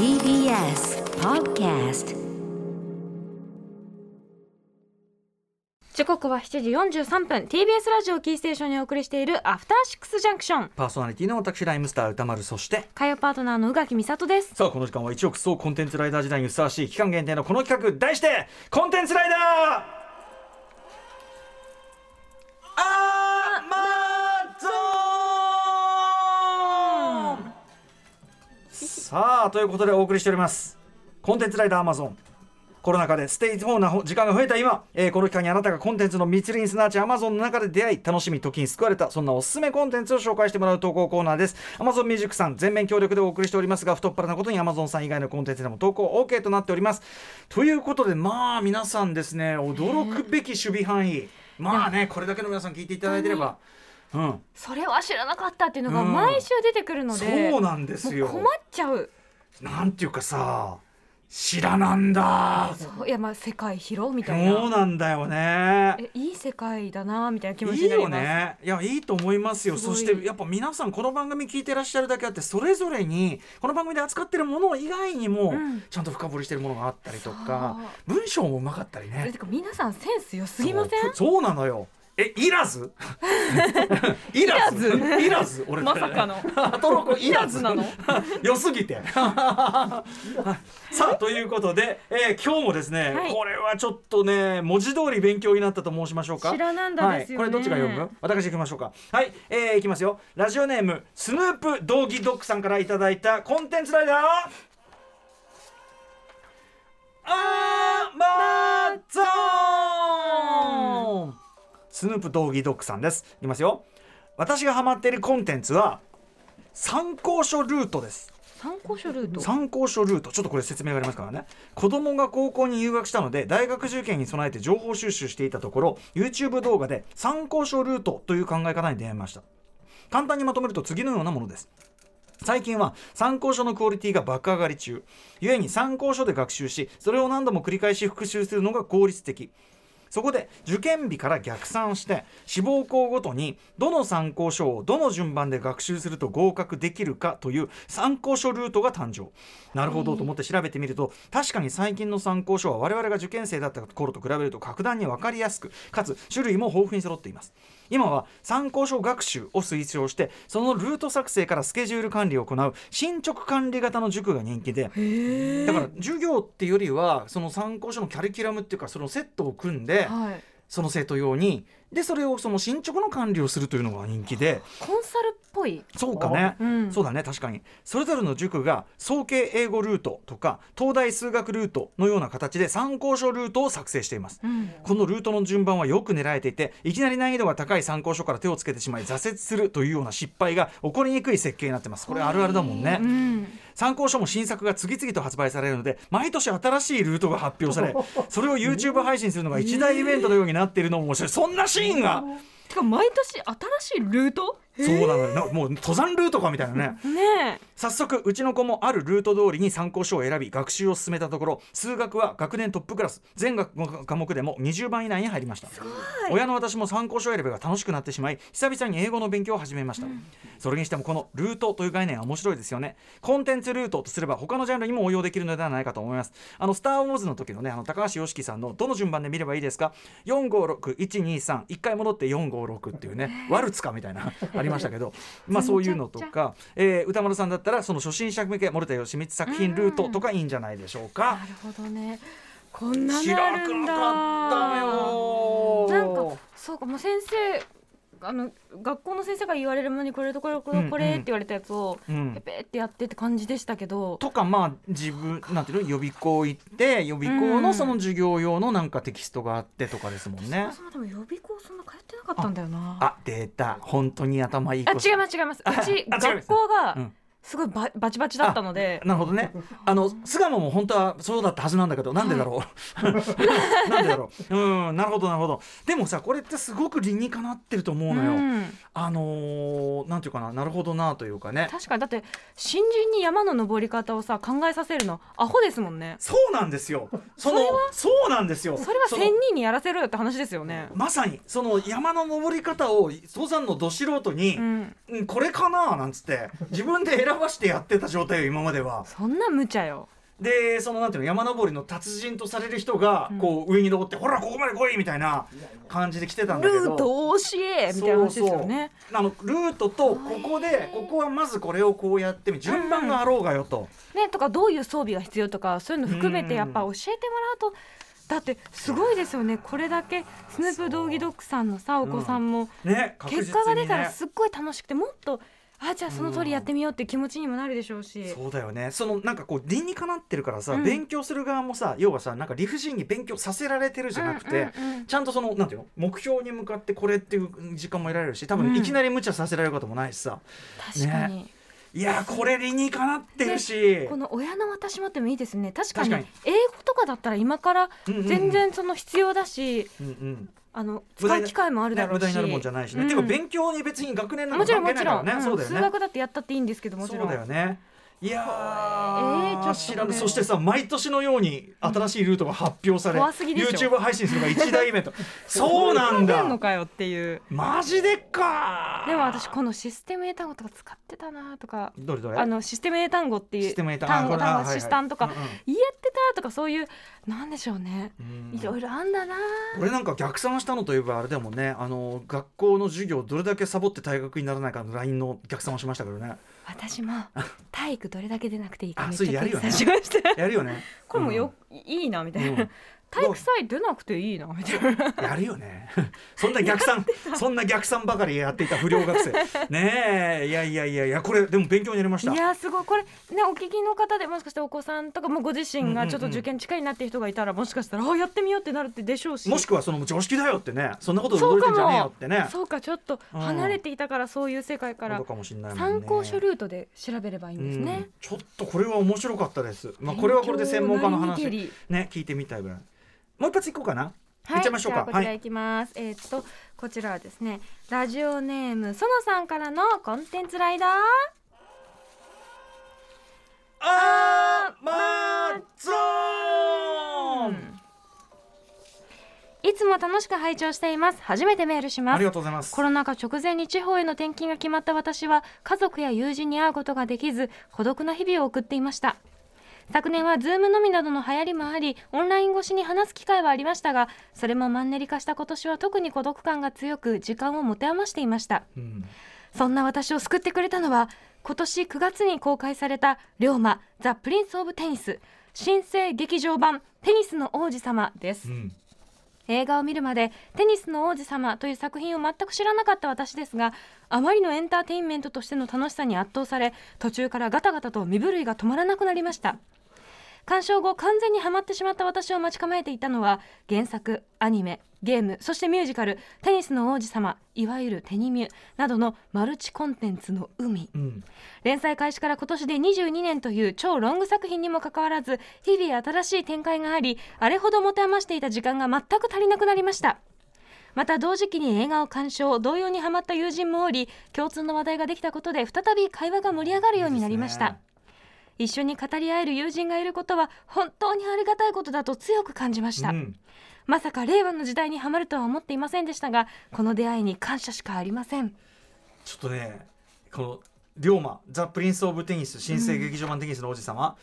TBS Podcast 時刻は7時43分。TBS ラジオキーステーションにお送りしているアフターシックスジャンクション。パーソナリティの私ライムスター歌丸そして火曜パートナーの宇垣美里です。さあこの時間は一億総コンテンツライダー時代にふさわしい期間限定のこの企画題してコンテンツライダーさあということでお送りしております。コンテンツライダーアマゾン。コロナ禍でステイホーな時間が増えた今、えーこの期間にあなたがコンテンツの密林すなわち Amazon の中で出会い楽しみ時に救われたそんなおすすめコンテンツを紹介してもらう投稿コーナーです。Amazon ミュージックさん全面協力でお送りしておりますが太っ腹なことに Amazon さん以外のコンテンツでも投稿 OK となっております。ということでまあ皆さんですね驚くべき守備範囲。まあねこれだけの皆さん聞いていただいてればうん。それは知らなかったっていうのがうん。毎週出てくるので、そうなんですよ。困っちゃう。なんていうかさ知らなんだ。そう。いやまあ世界広みたいそうななんだよね。えいい世界だなみたいな気持いいよちになります。ね。いやいいと思いますよ。そしてやっぱ皆さんこの番組聞いてらっしゃるだけあってそれぞれにこの番組で扱ってるもの以外にも、うん。ちゃんと深掘りしてるものがあったりとか文章もうまかったりね。皆さんセンス良すぎません？そうなのよえ いらず？いらず？いらず。俺。まさかの。アトロコいらずなの？良すぎて。さあということで、えー今日もですね、はい。これはちょっとね文字通り勉強になったと申しましょうか。知らなんだですよね。はい、これどっちが読む？私行きましょうか。はい、えー、いきますよ。ラジオネームスヌープドーギドッグさんからいただいたコンテンツライダー。アマゾンスヌープドーギドッグさんです。いきますよ。私がハマっているコンテンツは参考書ルートです。参考書ルート？参考書ルート。ちょっとこれ説明がありますからね。子供が高校に入学したので大学受験に備えて情報収集していたところ YouTube 動画で参考書ルートという考え方に出会いました。簡単にまとめると次のようなものです。最近は参考書のクオリティが爆上がり中。故に参考書で学習しそれを何度も繰り返し復習するのが効率的そこで受験日から逆算して志望校ごとにどの参考書をどの順番で学習すると合格できるかという参考書ルートが誕生。なるほどと思って調べてみると確かに最近の参考書は我々が受験生だった頃と比べると格段に分かりやすくかつ種類も豊富に揃っています。今は参考書学習を推奨してそのルート作成からスケジュール管理を行う進捗管理型の塾が人気で。だから授業っていうよりはその参考書のキャリキュラムっていうかそのセットを組んではい。その生徒用にでそれをその進捗の管理をするというのが人気で。コンサルっぽい？そうかね、うん。そうだね確かに。それぞれの塾が総計英語ルートとか東大数学ルートのような形で参考書ルートを作成しています。うん。このルートの順番はよく狙えていていきなり難易度が高い参考書から手をつけてしまい挫折するというような失敗が起こりにくい設計になってます。これあるあるだもんね、うん。参考書も新作が次々と発売されるので毎年新しいルートが発表されそれを YouTube 配信するのが一大イベントのようになっているのも面白い。そんなシーンが。てか毎年新しいルート？そうなのよ。なもう登山ルートかみたいなね。ね早速うちの子もあるルート通りに参考書を選び学習を進めたところ数学は学年トップクラス。全学科目でも20番以内に入りました。親の私も参考書選びが楽しくなってしまい久々に英語の勉強を始めました、それにしてもこのルートという概念は面白いですよね。コンテンツルートとすれば他のジャンルにも応用できるのではないかと思います。あのスター・ウォーズの時のねあの高橋良樹さんのどの順番で見ればいいですか？456123回戻って456っていうねワルツかみたいなありましたけど。まあそういうのとか、えー歌丸さんだったらその初心者向け森田義満作品ルートとかいいんじゃないでしょうか。なるほどね。こんな知らなるんだ。かったよなんかそうかもう先生あの学校の先生が言われるものにこれとこれこれこれって言われたやつをうん。ペペってやってって感じでしたけど、とかまあ自分なんていうの予備校行って予備校のその授業用のなんかテキストがあってとかですもんね。そ。もそも予備校そんな通ってなかったんだよな。あ出た。本当に頭いい子あ違います違います。うち学校がうんすごいババチバチだったのでなるほどね。あの巣鴨も本当はそうだったはずなんだけど、なんでだろう。なんでだろう。うん、なるほどなるほど。でもさ、これってすごく理にかなってると思うのよ。うんあのーなんていうかな、なるほどなというかね。確かにだって新人に山の登り方をさ考えさせるのアホですもんねそうなんですよ。そのそれは？そうなんですよ。それはの仙人にやらせろよって話ですよねまさにその山の登り方を登山のど素人に、うんうんこれかななんつって自分で選選ばしてやってた状態よ今までは。そんな無茶よ。でそのなんていうの山登りの達人とされる人がうん。こう上に登って、ほらここまで来い！みたいな感じで来てたんだけど。ルートを教えみたいな話ですよね。あのルートとここでここはまずこれをこうやってみ順番があろうがよと、ねとかどういう装備が必要とかそういうの含めてやっぱ教えてもらうとだってすごいですよね。これだけスヌープドーギドッグさんのさお子さんもね確実にね。結果が出たらすっごい楽しくてもっとあじゃあその通りやってみようって気持ちにもなるでしょうし、そうだよね。そのなんかこう理にかなってるからさ、うん。勉強する側もさ要はさなんか理不尽に勉強させられてるじゃなくて、うんうんうん。ちゃんとそのなんていうの？目標に向かってこれっていう時間も得られるし多うん。分いきなり無茶させられることもないしさ、確かに、いやーこれ理にかなってるし。この親の私もってもいいですね。確かに。英語とかだったら今から全然その必要だし、うんうん。あの使う機会もあるだろうし、ね無駄になるもんじゃないしね、うん。てか勉強に別に学年なんもか関ちろんもちろん、係ないからね、うん。そうだよね。数学だってやったっていいんですけどもちろん。そうだよねいやー、えー知らそしてさ毎年のように新しいルートが発表され、怖すぎでしょ。YouTube 配信するのが一大イベント。そうなん出んのだかよっていう。マジでっかでも私このシステム英単語とか使ってたなとか。どれどれ？あのシステム英単語っていう。システム英単単語単語シスタンとかうんうん。やってたとかそういうなんでしょうね。うん。いろいろあんだな。俺なんか逆算したのといえばあれでもね。あの学校の授業どれだけサボって退学にならないかの LINE の逆算をしましたけどね。私も体育どれだけ出なくていいかあめっちゃ計それやるよね。算しました。やるよね。これもよ、いいなみたいな、うん体育祭出なくていいなみたいな。やるよね。そんな逆算そんな逆算ばかりやっていた不良学生。ねえいやいやいやいやこれでも勉強になりました。いやーすごい。これねお聞きの方でもしかしてお子さんとかもご自身がちょっと受験近いになってる人がいたらもしかしたらあやってみようってなるってでしょうし。もしくはその常識だよってね。そんなことでそうか驚いてんじゃねえよもってね。そうかちょっと離れていたからそういう世界から参考書ルートで調べればいいんですね。うん。ちょっとこれは面白かったです。まあこれはこれで専門家の話。ね聞いてみたいぐらいもう一発いこうかなはい、っちゃいましょうかこちらいきます。えーっとこちらはですねラジオネームそのさんからのコンテンツライダー。あーまーゾーンいつも楽しく拝聴しています。初めてメールしますあり。がとうございますコロナ禍直前に地方への転勤が決まった私は家族や友人に会うことができず孤独な日々を送っていました昨年は Zoom のみなどの流行りもありオンライン越しに話す機会はありましたがそれもマンネリ化した今年は特に孤独感が強く時間を持て余していました。うん。そんな私を救ってくれたのは今年9月に公開された「龍馬ザ・プリンス・オブ・テニス」新生劇場版「テニスの王子様」です。うん。映画を見るまで「テニスの王子様」という作品を全く知らなかった私ですがあまりのエンターテインメントとしての楽しさに圧倒され途中からガタガタと身震いが止まらなくなりました鑑賞後完全にハマってしまった私を待ち構えていたのは原作アニメゲームそしてミュージカル「テニスの王子様」いわゆるテニミュなどのマルチコンテンツの海。うん。連載開始から今年で22年という超ロング作品にもかかわらず日々新しい展開がありあれほど持て余していた時間が全く足りなくなりました。また同時期に映画を鑑賞同様にハマった友人もおり共通の話題ができたことで再び会話が盛り上がるようになりました一緒に語り合える友人がいることは本当にありがたいことだと強く感じました、うん。まさか令和の時代にはまるとは思っていませんでしたがこの出会いに感謝しかありません。ちょっとねこの龍馬ザ・プリンス・オブ・テニス新生劇場版テニスの王子様、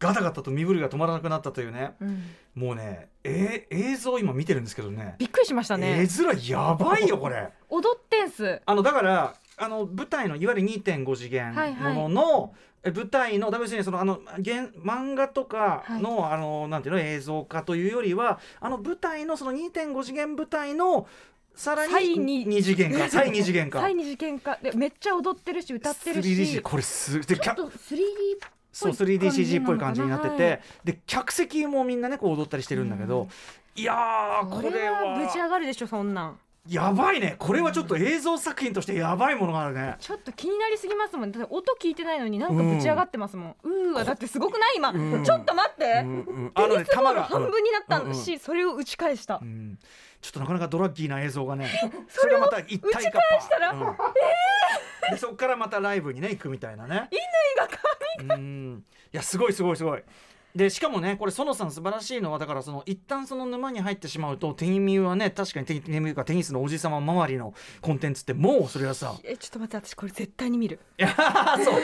ガタガタと身振りが止まらなくなったというね。うん。もうねえー映像を今見てるんですけどね。びっくりしましたね。絵面やばいよこれ。踊ってんす。あのだからあの舞台のいわゆる2.5次元はいはい。ものの、え舞台のだ別にそのあの現漫画とかの、あのなんていうの映像化というよりはあの舞台のその2.5次元舞台のさら再に。に2次元か 再2次元か再二次元化。でめっちゃ踊ってるし歌ってる 3DCG しこれすでキャちょっと 3D そうぽい 3DCG っぽい感じになってて、はいで客席もみんなねこう踊ったりしてるんだけど、うん。いやーここれれはぶち上はがるでしょそんなんやばいね。これはちょっと映像作品としてやばいものがあるね。ちょっと気になりすぎますもん。だって音聞いてないのになんかぶち上がってますもん、うーわだってすごくない今、うん。ちょっと待って、うんうんテあのねニスボール半分になったうんうん。し、それを打ち返した、うん。ちょっとなかなかドラッキーな映像がね それをまた一体化打ち返したらうん。でそこからまたライブにね行くみたいなね。乾がうん。いやすごいすごいすごいでしかもねこれ園さん素晴らしいのはだからその一旦その沼に入ってしまうとテニミューはね確かにテニテニミューかテニスのおじさま周りのコンテンツってもうそれはさえちょっと待って私これ絶対に見る。いや そう。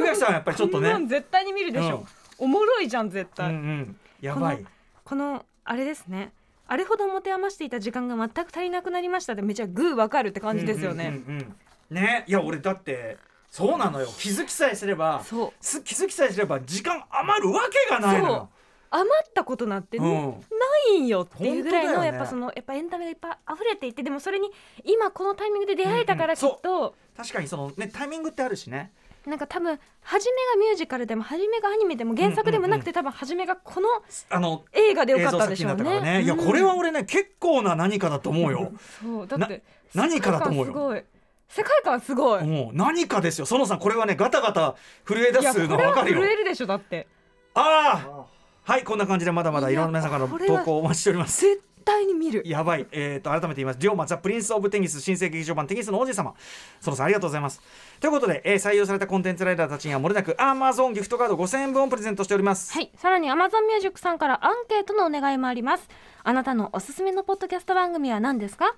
宇垣さんはやっぱりちょっとね ん絶対に見るでしょ、おもろいじゃん絶うん対、うん。やばい。このあれですね。あれほど持て余していた時間が全く足りなくなりましたでめちゃグーわかるって感じですよね、うんうんうんうん。ねいや俺だってそうなのよ。気づきさえすれば気づきさえすれば時間余るわけがないのよ。余ったことなんてないうん。んよっていうぐらいの、やっぱそのやっぱエンタメがいっぱい溢れていてでもそれに今このタイミングで出会えたからきうん。う。んっと、確かにそのねタイミングってあるしね。なんか多分初めがミュージカルでも初めがアニメでも原作でもなくて、多分初めがこのあの映画でよかったんでしょうね。ね。いやこれは俺ね結構な何かだと思うよ。そう。だってな何かだと思うよ世界観すごい。もう何かですよ。園さんこれはねガタガタ震え出すの分かるよ。震えるでしょだって。ああはいこんな感じでまだまだいろんな皆さんからの投稿をお待ちしております。絶対に見る。やばい、えー、と改めて言います「龍馬ザ・プリンス・オブ・テニス」新生劇場版テニスの王子様。そのさんありがとうございます。ということで、えー採用されたコンテンツライダーたちにはもれなく Amazon ギフトカード5000円分をプレゼントしております。はい、さらに Amazon Music さんからアンケートのお願いもあります。あなたのおすすめのポッドキャスト番組は何ですか？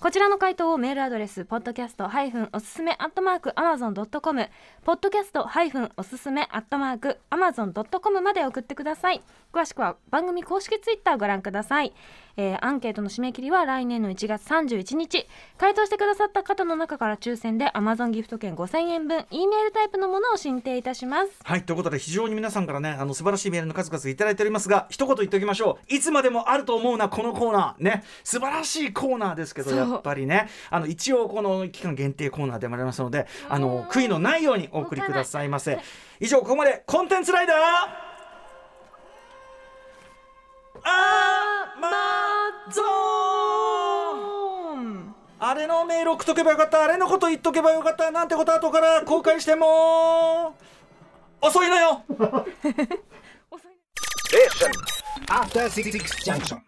こちらの回答をメールアドレス podcast- おすすめ amazon.com podcast- おすすめ amazon.com まで送ってください詳しくは番組公式ツイッターをご覧ください、えーアンケートの締め切りは来年の1月31日。回答してくださった方の中から抽選で Amazon ギフト券5000円分 E メールタイプのものを進呈いたします。はいということで非常に皆さんからねあの素晴らしいメールの数々いただいておりますが一言言っておきましょう。いつまでもあると思うなこのコーナー。ね。素晴らしいコーナーですけどやっぱりね。あの一応この期間限定コーナーでもありますのであの悔いのないようにお送りくださいませ。以上ここまでコンテンツライダーあーまゾーンあれのメール送っとけばよかったあれのこと言っとけばよかったなんてこと後から後悔しても。遅いのよ。After Six Junction.